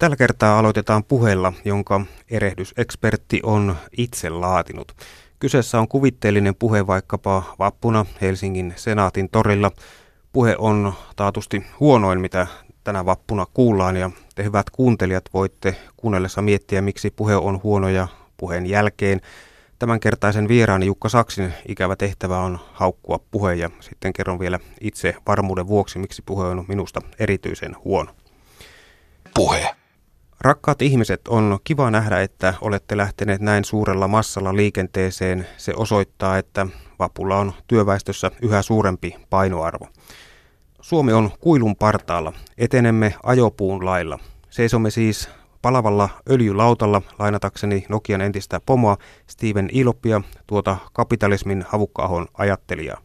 Tällä kertaa aloitetaan puheella, jonka erehdysekspertti on itse laatinut. Kyseessä on kuvitteellinen puhe vaikkapa vappuna Helsingin senaatin torilla. Puhe on taatusti huonoin, mitä tänä vappuna kuullaan ja te hyvät kuuntelijat voitte kuunnellessa miettiä, miksi puhe on huono ja puheen jälkeen. Tämänkertaisen vieraani Jukka Saksin ikävä tehtävä on haukkua puhe ja sitten kerron vielä itse varmuuden vuoksi, miksi puhe on minusta erityisen huono. Puhe. Rakkaat ihmiset, on kiva nähdä, että olette lähteneet näin suurella massalla liikenteeseen. Se osoittaa, että vapulla on työväestössä yhä suurempi painoarvo. Suomi on kuilun partaalla. Etenemme ajopuun lailla. Seisomme siis palavalla öljylautalla lainatakseni Nokian entistä pomoa Steven Ilopia, tuota kapitalismin havukkaahon ajattelijaa.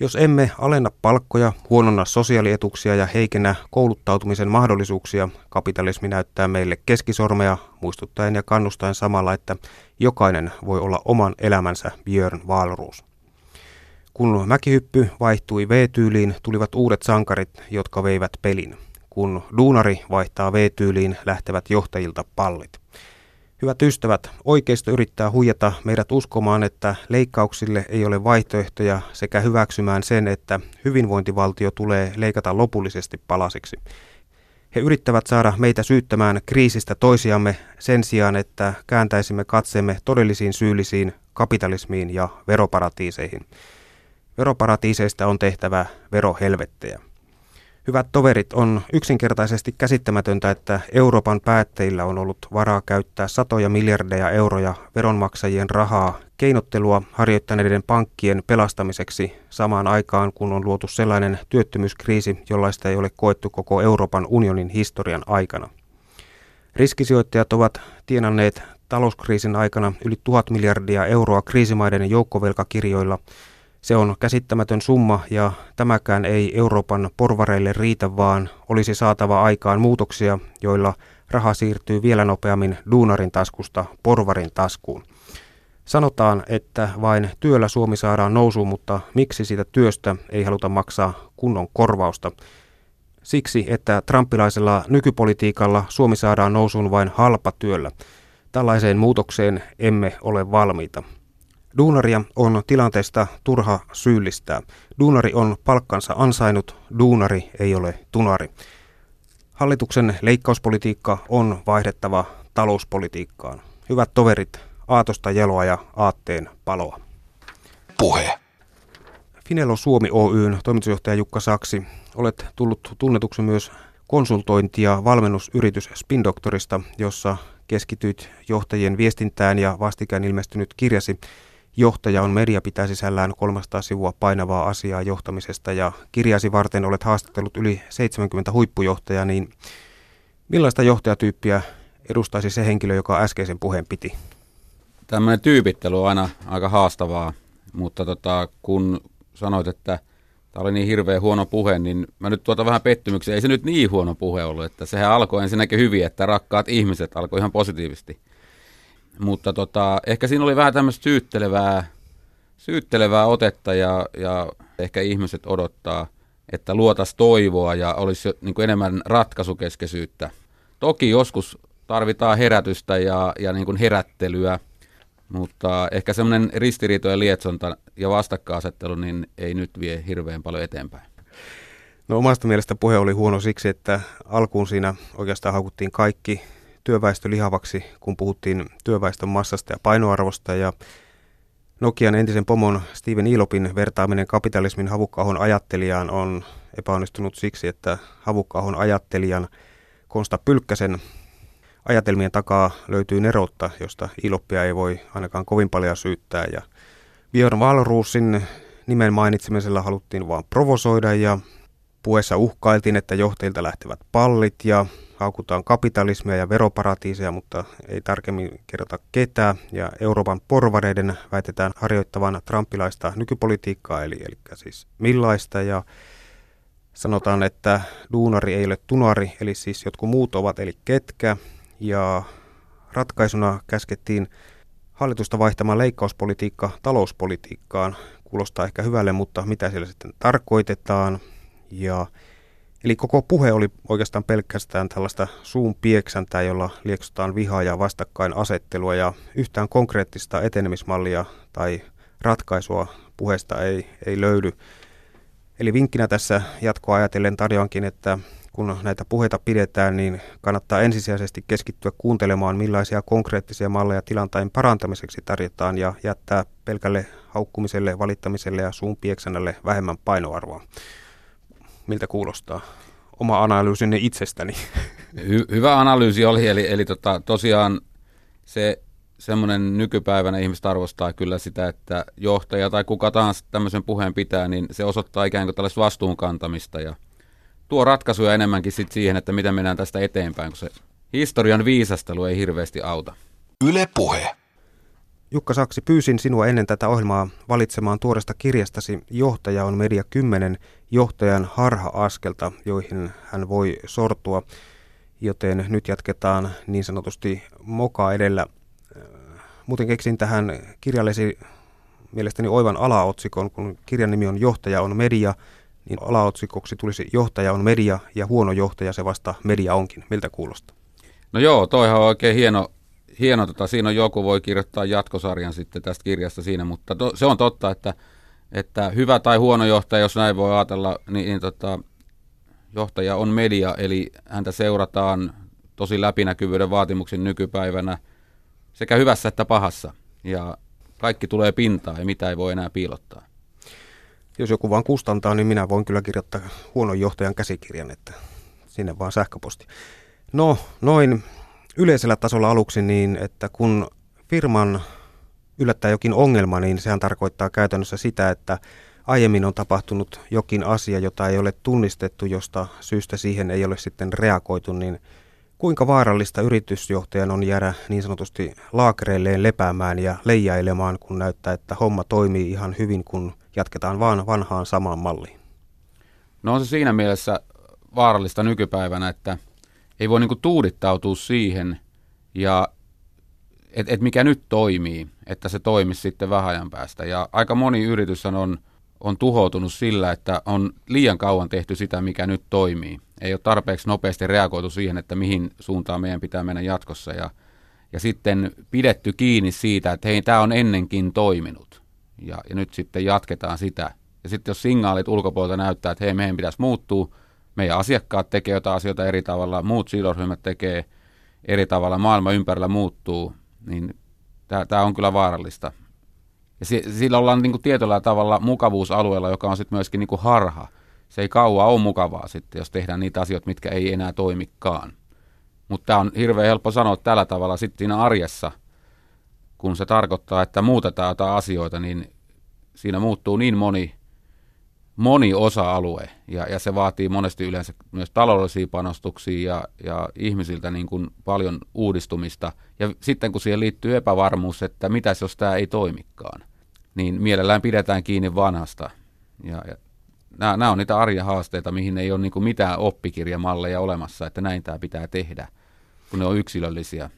Jos emme alenna palkkoja, huononna sosiaalietuksia ja heikennä kouluttautumisen mahdollisuuksia, kapitalismi näyttää meille keskisormea, muistuttaen ja kannustaen samalla, että jokainen voi olla oman elämänsä Björn Wahlroos. Kun mäkihyppy vaihtui V-tyyliin, tulivat uudet sankarit, jotka veivät pelin. Kun duunari vaihtaa V-tyyliin, lähtevät johtajilta pallit. Hyvät ystävät, oikeisto yrittää huijata meidät uskomaan, että leikkauksille ei ole vaihtoehtoja sekä hyväksymään sen, että hyvinvointivaltio tulee leikata lopullisesti palasiksi. He yrittävät saada meitä syyttämään kriisistä toisiamme sen sijaan, että kääntäisimme katseemme todellisiin syyllisiin kapitalismiin ja veroparatiiseihin. Veroparatiiseista on tehtävä verohelvettejä. Hyvät toverit, on yksinkertaisesti käsittämätöntä, että Euroopan päättäjillä on ollut varaa käyttää satoja miljardeja euroja veronmaksajien rahaa keinottelua harjoittaneiden pankkien pelastamiseksi samaan aikaan, kun on luotu sellainen työttömyyskriisi, jollaista ei ole koettu koko Euroopan unionin historian aikana. Riskisijoittajat ovat tienanneet talouskriisin aikana yli tuhat miljardia euroa kriisimaiden joukkovelkakirjoilla – se on käsittämätön summa ja tämäkään ei Euroopan porvareille riitä, vaan olisi saatava aikaan muutoksia, joilla raha siirtyy vielä nopeammin duunarin taskusta porvarin taskuun. Sanotaan, että vain työllä Suomi saadaan nousuun, mutta miksi siitä työstä ei haluta maksaa kunnon korvausta? Siksi, että trumpilaisella nykypolitiikalla Suomi saadaan nousuun vain halpa työllä. Tällaiseen muutokseen emme ole valmiita. Duunaria on tilanteesta turha syyllistää. Duunari on palkkansa ansainnut, duunari ei ole tunari. Hallituksen leikkauspolitiikka on vaihdettava talouspolitiikkaan. Hyvät toverit, aatosta jeloa ja aatteen paloa. Puhe. Finelo Suomi Oyn toimitusjohtaja Jukka Saksi, olet tullut tunnetuksi myös konsultointi- ja valmennusyritys Spindoktorista, jossa keskityt johtajien viestintään ja vastikään ilmestynyt kirjasi Johtaja on media pitää sisällään 300 sivua painavaa asiaa johtamisesta ja kirjasi varten olet haastatellut yli 70 huippujohtajaa, niin millaista johtajatyyppiä edustaisi se henkilö, joka äskeisen puheen piti? Tämmöinen tyypittely on aina aika haastavaa, mutta tota, kun sanoit, että tämä oli niin hirveän huono puhe, niin mä nyt tuota vähän pettymyksen. Ei se nyt niin huono puhe ollut, että sehän alkoi ensinnäkin hyvin, että rakkaat ihmiset alkoi ihan positiivisesti. Mutta tota, ehkä siinä oli vähän tämmöistä syyttelevää, syyttelevää otetta ja, ja ehkä ihmiset odottaa, että luotas toivoa ja olisi niin kuin enemmän ratkaisukeskeisyyttä. Toki joskus tarvitaan herätystä ja, ja niin kuin herättelyä, mutta ehkä semmoinen ristiriitojen lietsonta ja vastakkainasettelu niin ei nyt vie hirveän paljon eteenpäin. No omasta mielestä puhe oli huono siksi, että alkuun siinä oikeastaan haukuttiin kaikki työväestö lihavaksi, kun puhuttiin työväestön massasta ja painoarvosta ja Nokian entisen pomon Steven Ilopin vertaaminen kapitalismin havukkahon ajattelijaan on epäonnistunut siksi, että havukkahon ajattelijan Konsta Pylkkäsen ajatelmien takaa löytyy neroutta, josta Iloppia ei voi ainakaan kovin paljon syyttää. Ja Björn Wahlroosin nimen mainitsemisella haluttiin vain provosoida ja puheessa uhkailtiin, että johtajilta lähtevät pallit ja haukutaan kapitalismia ja veroparatiiseja, mutta ei tarkemmin kerrota ketään. Ja Euroopan porvareiden väitetään harjoittavan trumpilaista nykypolitiikkaa, eli, eli siis millaista. Ja sanotaan, että duunari ei ole tunari, eli siis jotkut muut ovat, eli ketkä. Ja ratkaisuna käskettiin hallitusta vaihtamaan leikkauspolitiikka talouspolitiikkaan. Kuulostaa ehkä hyvälle, mutta mitä siellä sitten tarkoitetaan. Ja Eli koko puhe oli oikeastaan pelkästään tällaista suun pieksäntää, jolla lieksutaan vihaa ja vastakkainasettelua ja yhtään konkreettista etenemismallia tai ratkaisua puheesta ei, ei löydy. Eli vinkkinä tässä jatkoa ajatellen tarjoankin, että kun näitä puheita pidetään, niin kannattaa ensisijaisesti keskittyä kuuntelemaan, millaisia konkreettisia malleja tilanteen parantamiseksi tarjotaan ja jättää pelkälle haukkumiselle, valittamiselle ja suun pieksännälle vähemmän painoarvoa. Miltä kuulostaa? Oma analyysinne itsestäni. Hy- hyvä analyysi oli, eli, eli tota, tosiaan se semmoinen nykypäivänä ihmiset arvostaa kyllä sitä, että johtaja tai kuka tahansa tämmöisen puheen pitää, niin se osoittaa ikään kuin tällaista vastuunkantamista ja tuo ratkaisuja enemmänkin sit siihen, että miten mennään tästä eteenpäin, kun se historian viisastelu ei hirveästi auta. Yle Puhe. Jukka Saksi, pyysin sinua ennen tätä ohjelmaa valitsemaan tuoresta kirjastasi Johtaja on media 10 johtajan harha-askelta, joihin hän voi sortua. Joten nyt jatketaan niin sanotusti moka edellä. Muuten keksin tähän kirjallesi mielestäni oivan alaotsikon, kun kirjan nimi on Johtaja on media, niin alaotsikoksi tulisi Johtaja on media ja huono johtaja se vasta media onkin. Miltä kuulostaa? No joo, toihan on oikein hieno, hieno tota, siinä on joku voi kirjoittaa jatkosarjan sitten tästä kirjasta siinä, mutta to, se on totta, että, että hyvä tai huono johtaja, jos näin voi ajatella, niin, niin tota, johtaja on media, eli häntä seurataan tosi läpinäkyvyyden vaatimuksen nykypäivänä sekä hyvässä että pahassa. Ja kaikki tulee pintaan ja mitä ei voi enää piilottaa. Jos joku vaan kustantaa, niin minä voin kyllä kirjoittaa huonon johtajan käsikirjan, että sinne vaan sähköposti. No, noin yleisellä tasolla aluksi niin, että kun firman yllättää jokin ongelma, niin sehän tarkoittaa käytännössä sitä, että aiemmin on tapahtunut jokin asia, jota ei ole tunnistettu, josta syystä siihen ei ole sitten reagoitu, niin kuinka vaarallista yritysjohtajan on jäädä niin sanotusti laakereilleen lepäämään ja leijailemaan, kun näyttää, että homma toimii ihan hyvin, kun jatketaan vaan vanhaan samaan malliin? No on se siinä mielessä vaarallista nykypäivänä, että ei voi niinku tuudittautua siihen, ja että et mikä nyt toimii, että se toimisi sitten vähän ajan päästä. Ja aika moni yritys on, on tuhoutunut sillä, että on liian kauan tehty sitä, mikä nyt toimii. Ei ole tarpeeksi nopeasti reagoitu siihen, että mihin suuntaan meidän pitää mennä jatkossa. Ja, ja sitten pidetty kiinni siitä, että hei, tämä on ennenkin toiminut. Ja, ja nyt sitten jatketaan sitä. Ja sitten jos signaalit ulkopuolelta näyttää, että hei, meidän pitäisi muuttua, meidän asiakkaat tekee jotain asioita eri tavalla, muut sidosryhmät tekee eri tavalla, maailma ympärillä muuttuu, niin tämä on kyllä vaarallista. Ja sillä ollaan niin kuin tietyllä tavalla mukavuusalueella, joka on sitten myöskin niin kuin harha. Se ei kauaa ole mukavaa sitten, jos tehdään niitä asioita, mitkä ei enää toimikaan. Mutta tämä on hirveän helppo sanoa tällä tavalla sitten siinä arjessa, kun se tarkoittaa, että muutetaan jotain asioita, niin siinä muuttuu niin moni moni osa-alue ja, ja se vaatii monesti yleensä myös taloudellisia panostuksia ja, ja ihmisiltä niin kuin paljon uudistumista. Ja sitten kun siihen liittyy epävarmuus, että mitä jos tämä ei toimikaan, niin mielellään pidetään kiinni vanhasta. Ja, ja nämä, nämä on niitä arjen haasteita, mihin ei ole niin kuin mitään oppikirjamalleja olemassa, että näin tämä pitää tehdä, kun ne on yksilöllisiä.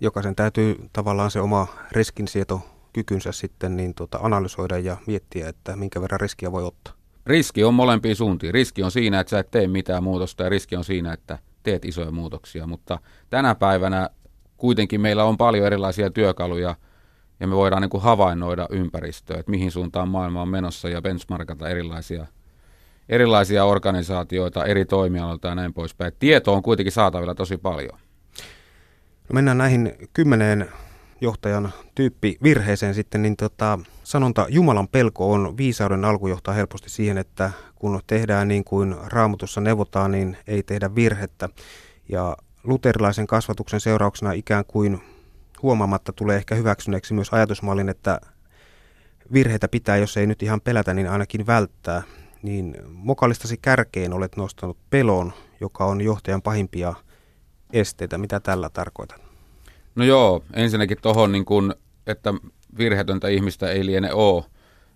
Jokaisen täytyy tavallaan se oma riskinsieto kykynsä sitten niin tuota, analysoida ja miettiä, että minkä verran riskiä voi ottaa. Riski on molempiin suuntiin. Riski on siinä, että sä et tee mitään muutosta ja riski on siinä, että teet isoja muutoksia. Mutta tänä päivänä kuitenkin meillä on paljon erilaisia työkaluja ja me voidaan niin kuin havainnoida ympäristöä, että mihin suuntaan maailma on menossa ja benchmarkata erilaisia, erilaisia organisaatioita eri toimialoilta ja näin poispäin. Tieto on kuitenkin saatavilla tosi paljon. No mennään näihin kymmeneen johtajan tyyppi virheeseen sitten, niin tota, sanonta Jumalan pelko on viisauden alku johtaa helposti siihen, että kun tehdään niin kuin raamatussa neuvotaan, niin ei tehdä virhettä. Ja luterilaisen kasvatuksen seurauksena ikään kuin huomaamatta tulee ehkä hyväksyneeksi myös ajatusmallin, että virheitä pitää, jos ei nyt ihan pelätä, niin ainakin välttää. Niin mokalistasi kärkeen olet nostanut pelon, joka on johtajan pahimpia esteitä. Mitä tällä tarkoitat? No joo, ensinnäkin tuohon, niin kun, että virheetöntä ihmistä ei liene ole,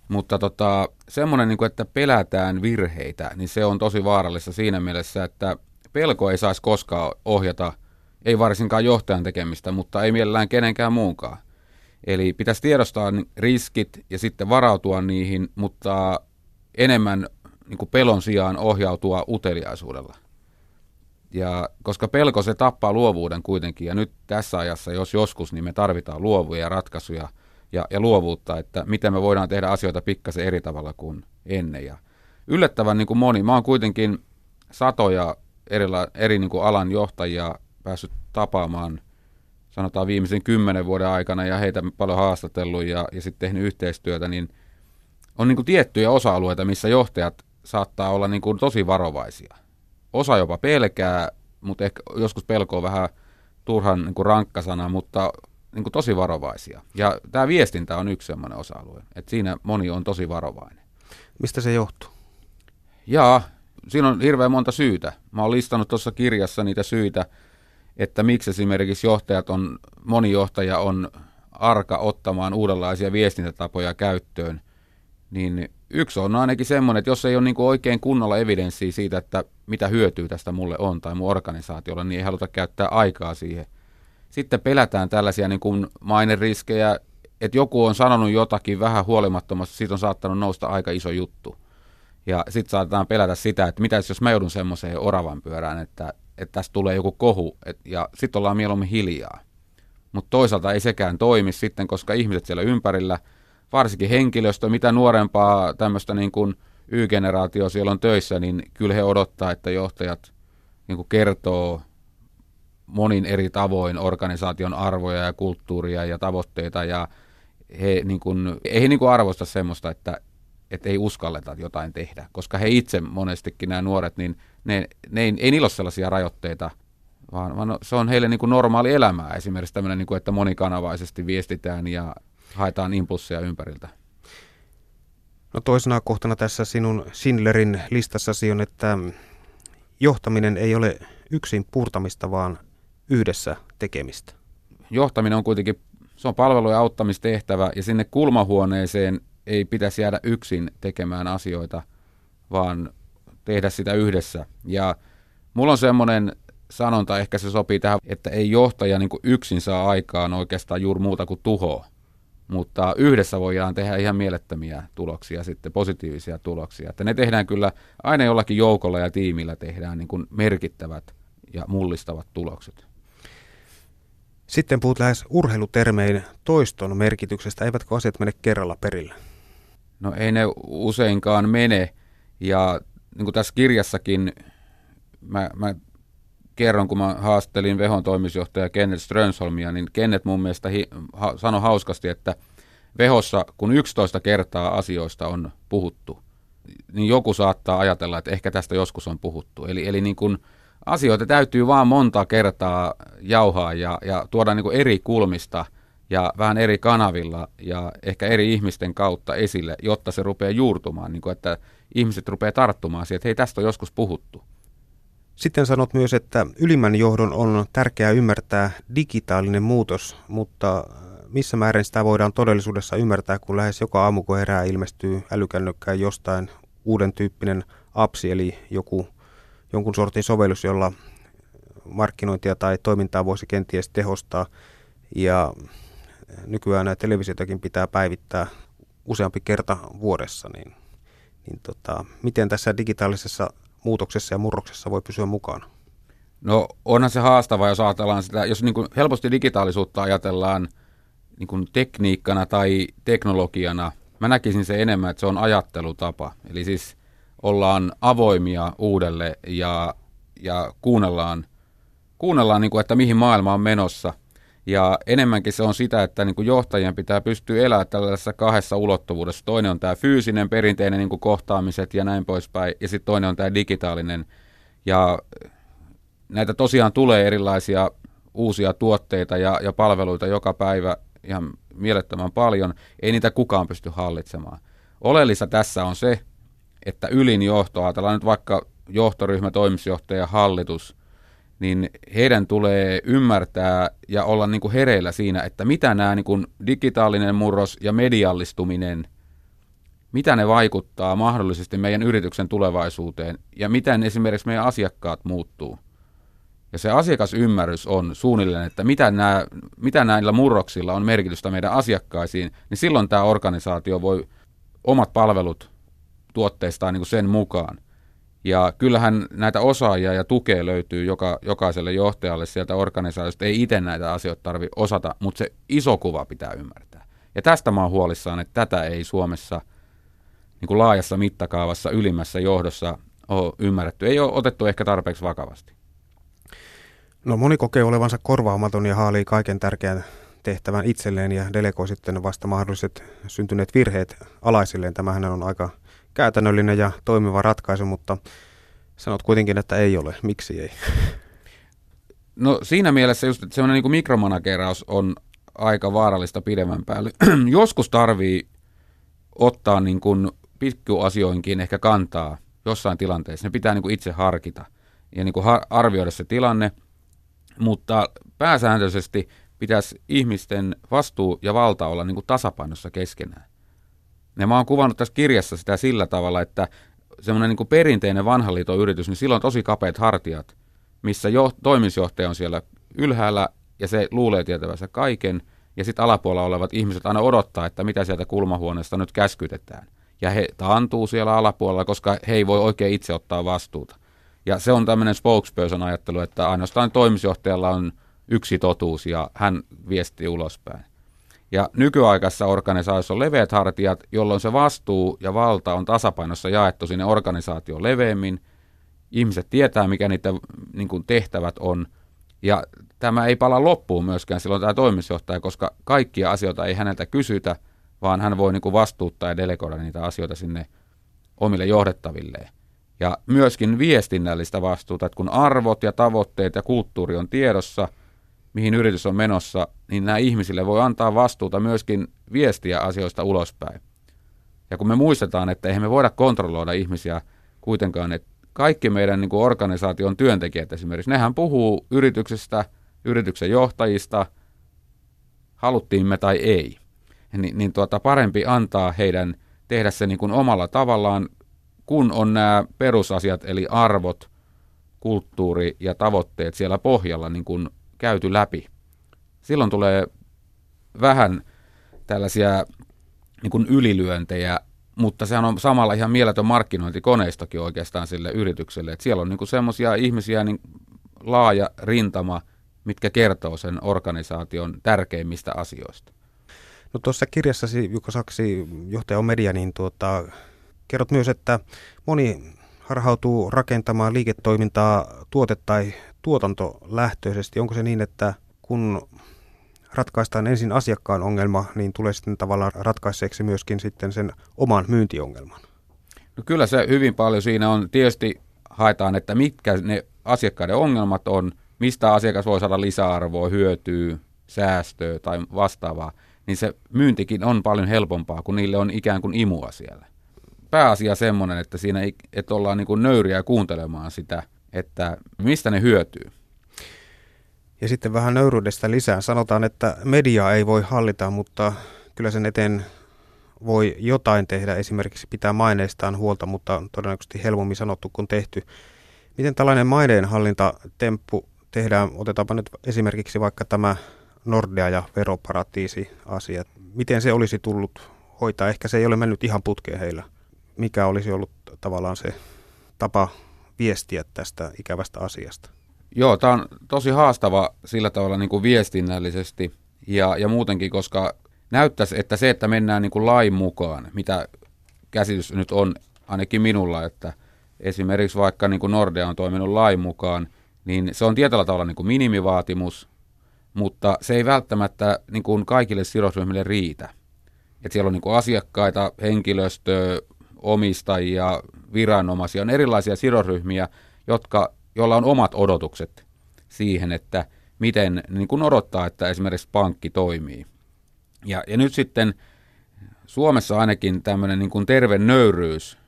mutta tota, semmoinen, niin että pelätään virheitä, niin se on tosi vaarallista siinä mielessä, että pelko ei saisi koskaan ohjata, ei varsinkaan johtajan tekemistä, mutta ei mielellään kenenkään muunkaan. Eli pitäisi tiedostaa riskit ja sitten varautua niihin, mutta enemmän niin pelon sijaan ohjautua uteliaisuudella. Ja koska pelko se tappaa luovuuden kuitenkin, ja nyt tässä ajassa, jos joskus, niin me tarvitaan luovuja ratkaisuja ja, ja luovuutta, että miten me voidaan tehdä asioita pikkasen eri tavalla kuin ennen. Ja yllättävän niin kuin moni, mä oon kuitenkin satoja erila, eri niin kuin alan johtajia päässyt tapaamaan, sanotaan viimeisen kymmenen vuoden aikana, ja heitä paljon haastatellut ja, ja sitten tehnyt yhteistyötä, niin on niin kuin tiettyjä osa-alueita, missä johtajat saattaa olla niin kuin tosi varovaisia osa jopa pelkää, mutta ehkä joskus pelko on vähän turhan niin kuin rankkasana, mutta niin kuin tosi varovaisia. Ja tämä viestintä on yksi sellainen osa-alue, että siinä moni on tosi varovainen. Mistä se johtuu? Jaa, siinä on hirveän monta syytä. Mä oon listannut tuossa kirjassa niitä syitä, että miksi esimerkiksi johtajat on, moni johtaja on arka ottamaan uudenlaisia viestintätapoja käyttöön, niin yksi on ainakin semmoinen, että jos ei ole niin kuin oikein kunnolla evidenssiä siitä, että mitä hyötyä tästä mulle on tai mun organisaatiolla, niin ei haluta käyttää aikaa siihen. Sitten pelätään tällaisia niin kuin maineriskejä, että joku on sanonut jotakin vähän huolimattomasti, siitä on saattanut nousta aika iso juttu. Ja sitten saatetaan pelätä sitä, että mitä jos mä joudun semmoiseen oravan pyörään, että, että tästä tulee joku kohu, et, ja sitten ollaan mieluummin hiljaa. Mutta toisaalta ei sekään toimi sitten, koska ihmiset siellä ympärillä – varsinkin henkilöstö, mitä nuorempaa tämmöistä niin kuin Y-generaatio siellä on töissä, niin kyllä he odottaa, että johtajat niin kuin kertoo monin eri tavoin organisaation arvoja ja kulttuuria ja tavoitteita ja he niin kuin, ei he niin kuin arvosta semmoista, että, että ei uskalleta jotain tehdä, koska he itse monestikin nämä nuoret, niin ne, ne ei, ei niillä ole sellaisia rajoitteita, vaan, vaan se on heille niin kuin normaali elämää. Esimerkiksi tämmöinen, niin kuin, että monikanavaisesti viestitään ja haetaan impulsseja ympäriltä. No toisena kohtana tässä sinun Schindlerin listassasi on, että johtaminen ei ole yksin purtamista, vaan yhdessä tekemistä. Johtaminen on kuitenkin, se on palvelu- ja auttamistehtävä, ja sinne kulmahuoneeseen ei pitäisi jäädä yksin tekemään asioita, vaan tehdä sitä yhdessä. Ja mulla on semmoinen sanonta, ehkä se sopii tähän, että ei johtaja niin yksin saa aikaan oikeastaan juuri muuta kuin tuhoa mutta yhdessä voidaan tehdä ihan mielettömiä tuloksia, sitten positiivisia tuloksia. Että ne tehdään kyllä aina jollakin joukolla ja tiimillä tehdään niin kuin merkittävät ja mullistavat tulokset. Sitten puhut lähes urheilutermein toiston merkityksestä. Eivätkö asiat mene kerralla perillä? No ei ne useinkaan mene. Ja niin kuin tässä kirjassakin mä, mä kerron, kun mä haastelin Vehon toimitusjohtaja Kenneth Strönsholmia, niin Kenneth mun mielestä hi, ha, sanoi hauskasti, että Vehossa, kun 11 kertaa asioista on puhuttu, niin joku saattaa ajatella, että ehkä tästä joskus on puhuttu. Eli, eli niin kun asioita täytyy vaan monta kertaa jauhaa ja, ja tuoda niin eri kulmista ja vähän eri kanavilla ja ehkä eri ihmisten kautta esille, jotta se rupeaa juurtumaan, niin kuin, että ihmiset rupeaa tarttumaan siihen, että hei, tästä on joskus puhuttu. Sitten sanot myös, että ylimmän johdon on tärkeää ymmärtää digitaalinen muutos, mutta äh, missä määrin sitä voidaan todellisuudessa ymmärtää, kun lähes joka aamu, kun herää, ilmestyy älykännökkään jostain uuden tyyppinen appsi, eli joku, jonkun sortin sovellus, jolla markkinointia tai toimintaa voisi kenties tehostaa. Ja nykyään näitä televisiotakin pitää päivittää useampi kerta vuodessa, niin, niin tota, miten tässä digitaalisessa muutoksessa ja murroksessa voi pysyä mukana? No onhan se haastava, jos ajatellaan sitä, jos niin kuin helposti digitaalisuutta ajatellaan niin kuin tekniikkana tai teknologiana, mä näkisin se enemmän, että se on ajattelutapa. Eli siis ollaan avoimia uudelle ja, ja kuunnellaan, kuunnellaan niin kuin, että mihin maailma on menossa. Ja enemmänkin se on sitä, että niin kuin johtajien pitää pystyä elämään tällaisessa kahdessa ulottuvuudessa. Toinen on tämä fyysinen, perinteinen niin kuin kohtaamiset ja näin poispäin, ja sitten toinen on tämä digitaalinen. Ja näitä tosiaan tulee erilaisia uusia tuotteita ja, ja palveluita joka päivä ihan mielettömän paljon. Ei niitä kukaan pysty hallitsemaan. Oleellista tässä on se, että ylin johto, ajatellaan nyt vaikka johtoryhmä, toimitusjohtaja, hallitus – niin heidän tulee ymmärtää ja olla niin kuin hereillä siinä, että mitä nämä niin kuin digitaalinen murros ja mediallistuminen, mitä ne vaikuttaa mahdollisesti meidän yrityksen tulevaisuuteen ja miten esimerkiksi meidän asiakkaat muuttuu. Ja se asiakasymmärrys on suunnilleen, että mitä, nämä, mitä näillä murroksilla on merkitystä meidän asiakkaisiin, niin silloin tämä organisaatio voi omat palvelut tuotteistaan niin kuin sen mukaan. Ja kyllähän näitä osaajia ja tukea löytyy joka, jokaiselle johtajalle sieltä organisaatiosta. Ei itse näitä asioita tarvitse osata, mutta se iso kuva pitää ymmärtää. Ja tästä mä oon huolissaan, että tätä ei Suomessa niin kuin laajassa mittakaavassa ylimmässä johdossa ole ymmärretty. Ei ole otettu ehkä tarpeeksi vakavasti. No moni kokee olevansa korvaamaton ja haalii kaiken tärkeän tehtävän itselleen ja delegoi sitten vasta mahdolliset syntyneet virheet alaisilleen. Tämähän on aika käytännöllinen ja toimiva ratkaisu, mutta sanot kuitenkin, että ei ole. Miksi ei? No siinä mielessä just, että semmoinen niin mikromanageraus on aika vaarallista pidemmän päälle. Joskus tarvii ottaa niin kuin pikkuasioinkin ehkä kantaa jossain tilanteessa. Ne pitää niin kuin itse harkita ja niin kuin arvioida se tilanne, mutta pääsääntöisesti pitäisi ihmisten vastuu ja valta olla niin kuin tasapainossa keskenään. Ja mä oon kuvannut tässä kirjassa sitä sillä tavalla, että semmoinen niin perinteinen vanhan liiton yritys, niin silloin on tosi kapeat hartiat, missä jo, toimitusjohtaja on siellä ylhäällä ja se luulee tietävänsä kaiken, ja sitten alapuolella olevat ihmiset aina odottaa, että mitä sieltä kulmahuoneesta nyt käskytetään. Ja he taantuu siellä alapuolella, koska he ei voi oikein itse ottaa vastuuta. Ja se on tämmöinen spokesperson ajattelu, että ainoastaan toimitusjohtajalla on yksi totuus ja hän viestii ulospäin. Ja nykyaikaisessa organisaatiossa on leveät hartiat, jolloin se vastuu ja valta on tasapainossa jaettu sinne organisaation leveämmin. Ihmiset tietää, mikä niiden niin kuin tehtävät on. Ja tämä ei pala loppuun myöskään silloin tämä toimitusjohtaja, koska kaikkia asioita ei häneltä kysytä, vaan hän voi niin kuin vastuuttaa ja delegoida niitä asioita sinne omille johdettavilleen. Ja myöskin viestinnällistä vastuuta, että kun arvot ja tavoitteet ja kulttuuri on tiedossa – mihin yritys on menossa, niin nämä ihmisille voi antaa vastuuta myöskin viestiä asioista ulospäin. Ja kun me muistetaan, että eihän me voida kontrolloida ihmisiä kuitenkaan, että kaikki meidän niin kuin organisaation työntekijät esimerkiksi, nehän puhuu yrityksestä, yrityksen johtajista, haluttiin me tai ei. Ni, niin tuota, parempi antaa heidän tehdä se niin kuin omalla tavallaan, kun on nämä perusasiat, eli arvot, kulttuuri ja tavoitteet siellä pohjalla niin kuin käyty läpi. Silloin tulee vähän tällaisia niin kuin ylilyöntejä, mutta sehän on samalla ihan mieletön markkinointikoneistokin oikeastaan sille yritykselle. että siellä on niin semmoisia ihmisiä niin laaja rintama, mitkä kertoo sen organisaation tärkeimmistä asioista. No tuossa kirjassasi, Jukka Saksi, johtaja on media, niin tuota, kerrot myös, että moni harhautuu rakentamaan liiketoimintaa tuote- tai tuotantolähtöisesti. Onko se niin, että kun ratkaistaan ensin asiakkaan ongelma, niin tulee sitten tavallaan ratkaiseeksi myöskin sitten sen oman myyntiongelman? No kyllä se hyvin paljon siinä on. Tietysti haetaan, että mitkä ne asiakkaiden ongelmat on, mistä asiakas voi saada lisäarvoa, hyötyä, säästöä tai vastaavaa, niin se myyntikin on paljon helpompaa, kun niille on ikään kuin imua siellä. Pääasia semmoinen, että siinä että ollaan niin kuin nöyriä kuuntelemaan sitä että mistä ne hyötyy. Ja sitten vähän nöyryydestä lisää. Sanotaan, että media ei voi hallita, mutta kyllä sen eteen voi jotain tehdä, esimerkiksi pitää maineistaan huolta, mutta todennäköisesti helpommin sanottu kuin tehty. Miten tällainen maineenhallintatemppu tehdään? Otetaanpa nyt esimerkiksi vaikka tämä Nordea ja veroparatiisi asia. Miten se olisi tullut hoitaa? Ehkä se ei ole mennyt ihan putkeen heillä. Mikä olisi ollut tavallaan se tapa viestiä tästä ikävästä asiasta? Joo, tämä on tosi haastava sillä tavalla niin kuin viestinnällisesti ja, ja muutenkin, koska näyttäisi, että se, että mennään niin kuin lain mukaan, mitä käsitys nyt on ainakin minulla, että esimerkiksi vaikka niin kuin Nordea on toiminut lain mukaan, niin se on tietyllä tavalla niin kuin minimivaatimus, mutta se ei välttämättä niin kuin kaikille sidosryhmille riitä. Et siellä on niin kuin asiakkaita, henkilöstöä, omistajia, viranomaisia, on erilaisia sidosryhmiä, jotka, joilla on omat odotukset siihen, että miten niin kuin odottaa, että esimerkiksi pankki toimii. Ja, ja nyt sitten Suomessa ainakin tämmöinen niin kuin terve nöyryys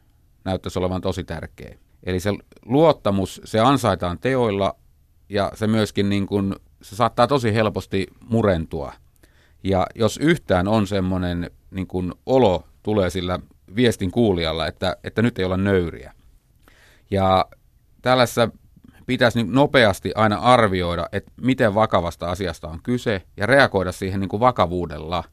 näyttäisi olevan tosi tärkeä. Eli se luottamus, se ansaitaan teoilla ja se myöskin niin kuin, se saattaa tosi helposti murentua. Ja jos yhtään on semmoinen niin kuin olo tulee sillä viestin kuulijalla, että, että nyt ei olla nöyriä. Ja tällaisessa pitäisi niin nopeasti aina arvioida, että miten vakavasta asiasta on kyse ja reagoida siihen niin kuin vakavuudella.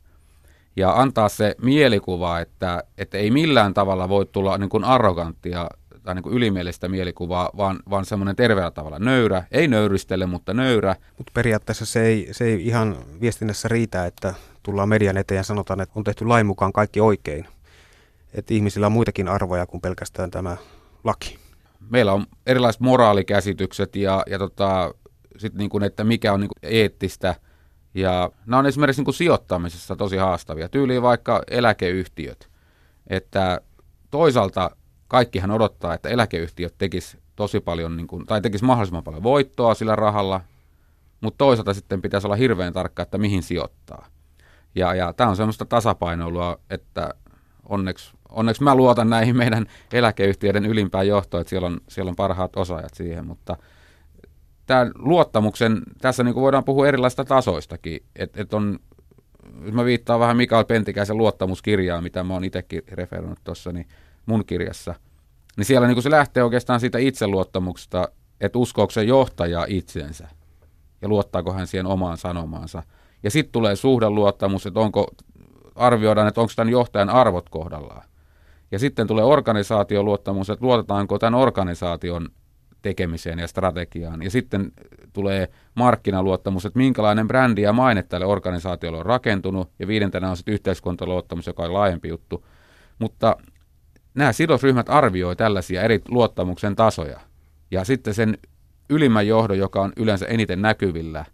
ja antaa se mielikuva, että, että ei millään tavalla voi tulla niin kuin arroganttia tai niin kuin ylimielistä mielikuvaa, vaan, vaan semmoinen terveellä tavalla nöyrä, ei nöyristele, mutta nöyrä. Mutta periaatteessa se ei, se ei ihan viestinnässä riitä, että tullaan median eteen ja sanotaan, että on tehty lain mukaan kaikki oikein. Että ihmisillä on muitakin arvoja kuin pelkästään tämä laki. Meillä on erilaiset moraalikäsitykset ja, ja tota, sit niin kuin, että mikä on niin kuin eettistä. Ja nämä on esimerkiksi niin sijoittamisessa tosi haastavia. Tyyliin vaikka eläkeyhtiöt. Että toisaalta kaikkihan odottaa, että eläkeyhtiöt tekis tosi paljon, niin kuin, tai tekis mahdollisimman paljon voittoa sillä rahalla, mutta toisaalta sitten pitäisi olla hirveän tarkka, että mihin sijoittaa. Ja, ja tämä on semmoista tasapainoilua, että onneksi, onneksi mä luotan näihin meidän eläkeyhtiöiden ylimpään johtoon, että siellä on, siellä on parhaat osaajat siihen, mutta tämän luottamuksen, tässä niin voidaan puhua erilaisista tasoistakin, että et on, jos mä viittaan vähän Mikael Pentikäisen luottamuskirjaa, mitä mä oon itsekin referoinut tuossa, niin mun kirjassa, niin siellä niin se lähtee oikeastaan siitä itseluottamuksesta, että uskooko se johtaja itsensä ja luottaako hän siihen omaan sanomaansa. Ja sitten tulee suhdeluottamus, että onko, arvioidaan, että onko tämän johtajan arvot kohdallaan. Ja sitten tulee organisaatioluottamus, että luotetaanko tämän organisaation tekemiseen ja strategiaan. Ja sitten tulee markkinaluottamus, että minkälainen brändi ja maine tälle organisaatiolle on rakentunut. Ja viidentenä on sitten yhteiskuntaluottamus, joka on laajempi juttu. Mutta nämä sidosryhmät arvioi tällaisia eri luottamuksen tasoja. Ja sitten sen ylimmän johdon, joka on yleensä eniten näkyvillä,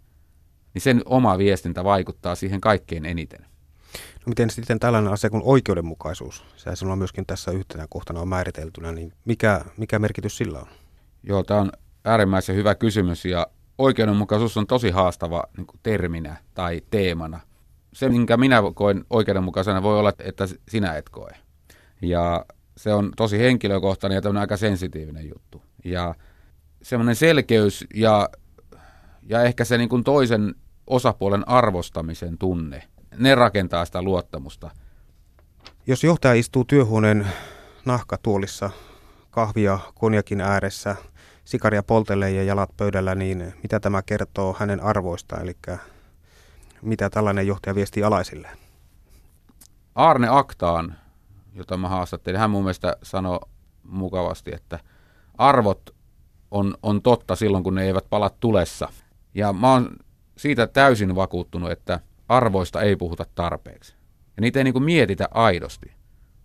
niin sen oma viestintä vaikuttaa siihen kaikkein eniten. Miten sitten tällainen asia kuin oikeudenmukaisuus, se sinulla myöskin tässä yhtenä kohtana on määriteltynä, niin mikä, mikä merkitys sillä on? Joo, tämä on äärimmäisen hyvä kysymys ja oikeudenmukaisuus on tosi haastava niin terminä tai teemana. Se, minkä minä koen oikeudenmukaisena, voi olla, että sinä et koe. Ja se on tosi henkilökohtainen ja tämmöinen aika sensitiivinen juttu. Ja semmoinen selkeys ja, ja ehkä se niin kuin toisen osapuolen arvostamisen tunne, ne rakentaa sitä luottamusta. Jos johtaja istuu työhuoneen nahkatuolissa kahvia konjakin ääressä, sikaria poltelee ja jalat pöydällä, niin mitä tämä kertoo hänen arvoistaan, eli mitä tällainen johtaja viestii alaisille? Arne Aktaan jota mä haastattelin, hän mun mielestä sanoi mukavasti, että arvot on, on totta silloin, kun ne eivät pala tulessa. Ja mä oon siitä täysin vakuuttunut, että arvoista ei puhuta tarpeeksi. Ja niitä ei niin mietitä aidosti.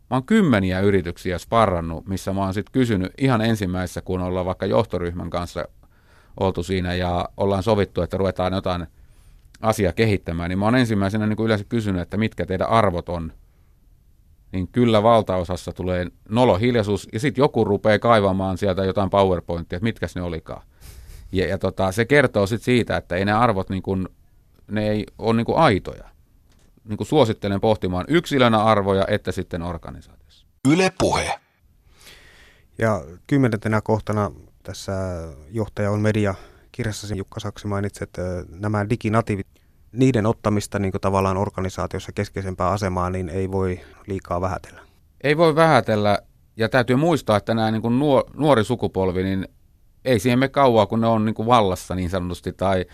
Mä oon kymmeniä yrityksiä sparrannut, missä mä oon sitten kysynyt ihan ensimmäisessä, kun ollaan vaikka johtoryhmän kanssa oltu siinä ja ollaan sovittu, että ruvetaan jotain asiaa kehittämään, niin mä oon ensimmäisenä niin kuin yleensä kysynyt, että mitkä teidän arvot on niin kyllä valtaosassa tulee nolo hiljaisuus, ja sitten joku rupeaa kaivamaan sieltä jotain PowerPointia, että mitkä ne olikaan. Ja, ja tota, se kertoo sitten siitä, että ei ne arvot, niin kun, ne ei ole niin aitoja. Niin kun suosittelen pohtimaan yksilönä arvoja, että sitten organisaatiossa. Yle Puhe. Ja kymmenentenä kohtana tässä johtaja on media kirjassasi Jukka Saksi mainitsi, että nämä diginatiivit niiden ottamista niin kuin tavallaan organisaatiossa keskeisempää asemaa, niin ei voi liikaa vähätellä. Ei voi vähätellä, ja täytyy muistaa, että nämä niin kuin nuori sukupolvi, niin ei siihen me kauaa, kun ne on niin kuin vallassa niin sanotusti, tai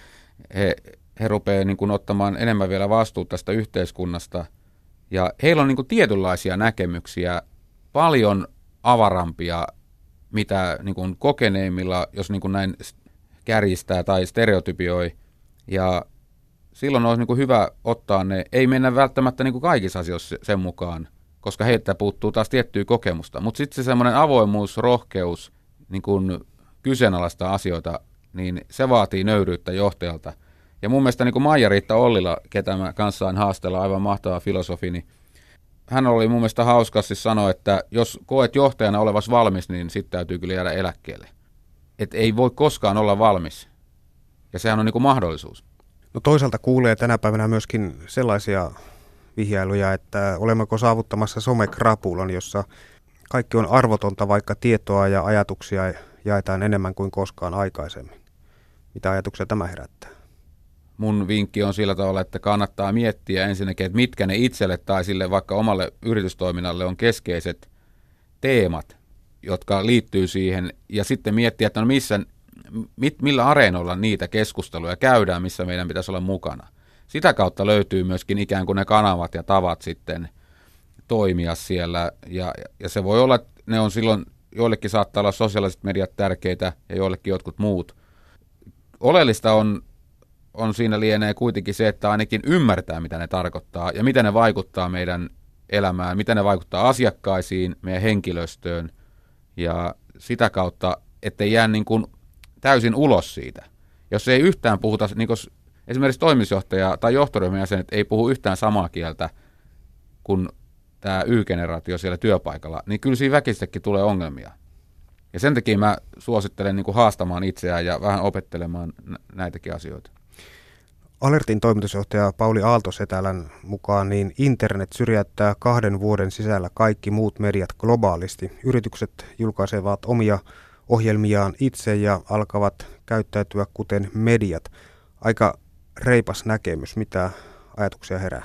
he, he rupeaa niin kuin ottamaan enemmän vielä vastuuta tästä yhteiskunnasta. Ja heillä on niin kuin tietynlaisia näkemyksiä, paljon avarampia, mitä niin kuin kokeneimmilla, jos niin kuin näin kärjistää tai stereotypioi. Ja silloin olisi niin kuin hyvä ottaa ne, ei mennä välttämättä niin kuin kaikissa asioissa sen mukaan, koska heiltä puuttuu taas tiettyä kokemusta. Mutta sitten se semmoinen avoimuus, rohkeus, niin kuin kyseenalaista asioita, niin se vaatii nöyryyttä johtajalta. Ja mun mielestä niin Maija-Riitta Ollila, ketä mä kanssaan haastella, aivan mahtava filosofi, niin hän oli mun mielestä hauskasti sanoa, että jos koet johtajana olevas valmis, niin sitten täytyy kyllä jäädä eläkkeelle. Että ei voi koskaan olla valmis. Ja sehän on niin mahdollisuus. No toisaalta kuulee tänä päivänä myöskin sellaisia vihjailuja, että olemmeko saavuttamassa somekrapulan, jossa kaikki on arvotonta, vaikka tietoa ja ajatuksia jaetaan enemmän kuin koskaan aikaisemmin. Mitä ajatuksia tämä herättää? Mun vinkki on sillä tavalla, että kannattaa miettiä ensinnäkin, että mitkä ne itselle tai sille vaikka omalle yritystoiminnalle on keskeiset teemat, jotka liittyy siihen, ja sitten miettiä, että no missä mit, millä areenoilla niitä keskusteluja käydään, missä meidän pitäisi olla mukana. sitä kautta löytyy myöskin ikään kuin ne kanavat ja tavat sitten toimia siellä. Ja, ja se voi olla, että ne on silloin, joillekin saattaa olla sosiaaliset mediat tärkeitä ja joillekin jotkut muut. Oleellista on, on siinä lienee kuitenkin se, että ainakin ymmärtää, mitä ne tarkoittaa ja miten ne vaikuttaa meidän elämään, miten ne vaikuttaa asiakkaisiin, meidän henkilöstöön ja sitä kautta, ettei jää niin kuin täysin ulos siitä. Jos ei yhtään puhuta, niin kuin esimerkiksi toimitusjohtaja tai johtoryhmän jäsenet ei puhu yhtään samaa kieltä kuin tämä Y-generaatio siellä työpaikalla, niin kyllä siinä väkistäkin tulee ongelmia. Ja sen takia mä suosittelen niin kuin haastamaan itseään ja vähän opettelemaan näitäkin asioita. Alertin toimitusjohtaja Pauli Aaltosetälän mukaan niin internet syrjäyttää kahden vuoden sisällä kaikki muut mediat globaalisti. Yritykset julkaisevat omia ohjelmiaan itse ja alkavat käyttäytyä kuten mediat. Aika reipas näkemys. Mitä ajatuksia herää?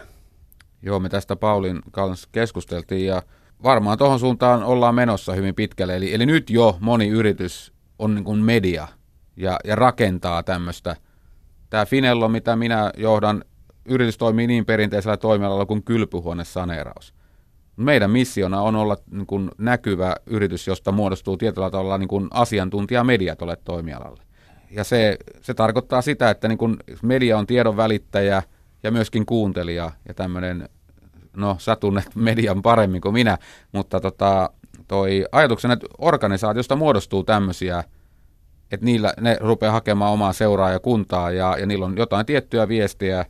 Joo, me tästä Paulin kanssa keskusteltiin ja varmaan tuohon suuntaan ollaan menossa hyvin pitkälle. Eli, eli nyt jo moni yritys on niin kuin media ja, ja rakentaa tämmöistä. Tämä Finello, mitä minä johdan, yritys toimii niin perinteisellä toimialalla kuin kylpyhuonesaneeraus. Meidän missiona on olla niin kuin näkyvä yritys, josta muodostuu tietyllä tavalla niin kuin asiantuntijamediat tuolle toimialalle. Ja se, se tarkoittaa sitä, että niin kuin media on tiedon välittäjä ja myöskin kuuntelija ja tämmöinen, no sä tunnet median paremmin kuin minä, mutta tota, toi ajatuksena, että organisaatiosta muodostuu tämmöisiä, että niillä, ne rupeaa hakemaan omaa seuraajakuntaa ja, ja niillä on jotain tiettyjä viestiä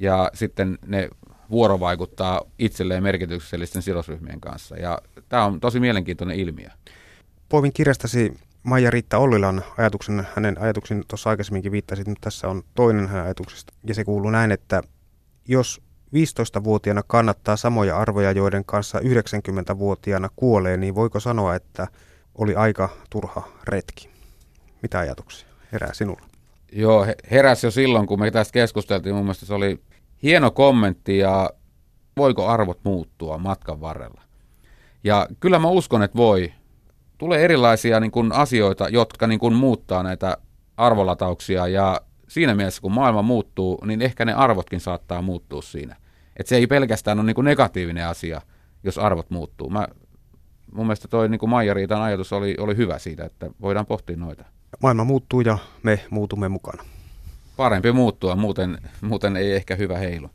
ja sitten ne vuorovaikuttaa itselleen merkityksellisten sidosryhmien kanssa. Ja tämä on tosi mielenkiintoinen ilmiö. Poivin kirjastasi Maija Riitta Ollilan ajatuksen, hänen ajatuksen tuossa aikaisemminkin viittasit, mutta tässä on toinen hänen ajatuksesta. Ja se kuuluu näin, että jos 15-vuotiaana kannattaa samoja arvoja, joiden kanssa 90-vuotiaana kuolee, niin voiko sanoa, että oli aika turha retki? Mitä ajatuksia herää sinulla? Joo, heräsi jo silloin, kun me tästä keskusteltiin. Mun mielestä se oli hieno kommentti ja voiko arvot muuttua matkan varrella. Ja kyllä mä uskon, että voi tulee erilaisia niin kuin asioita, jotka niin kuin muuttaa näitä arvolatauksia ja siinä mielessä kun maailma muuttuu, niin ehkä ne arvotkin saattaa muuttua siinä. Et se ei pelkästään ole niin kuin negatiivinen asia, jos arvot muuttuu. Mä, mun mielestä toi niin kuin Maija Riitan ajatus oli, oli hyvä siitä, että voidaan pohtia noita. Maailma muuttuu ja me muutumme mukana. Parempi muuttua, muuten, muuten ei ehkä hyvä heilu.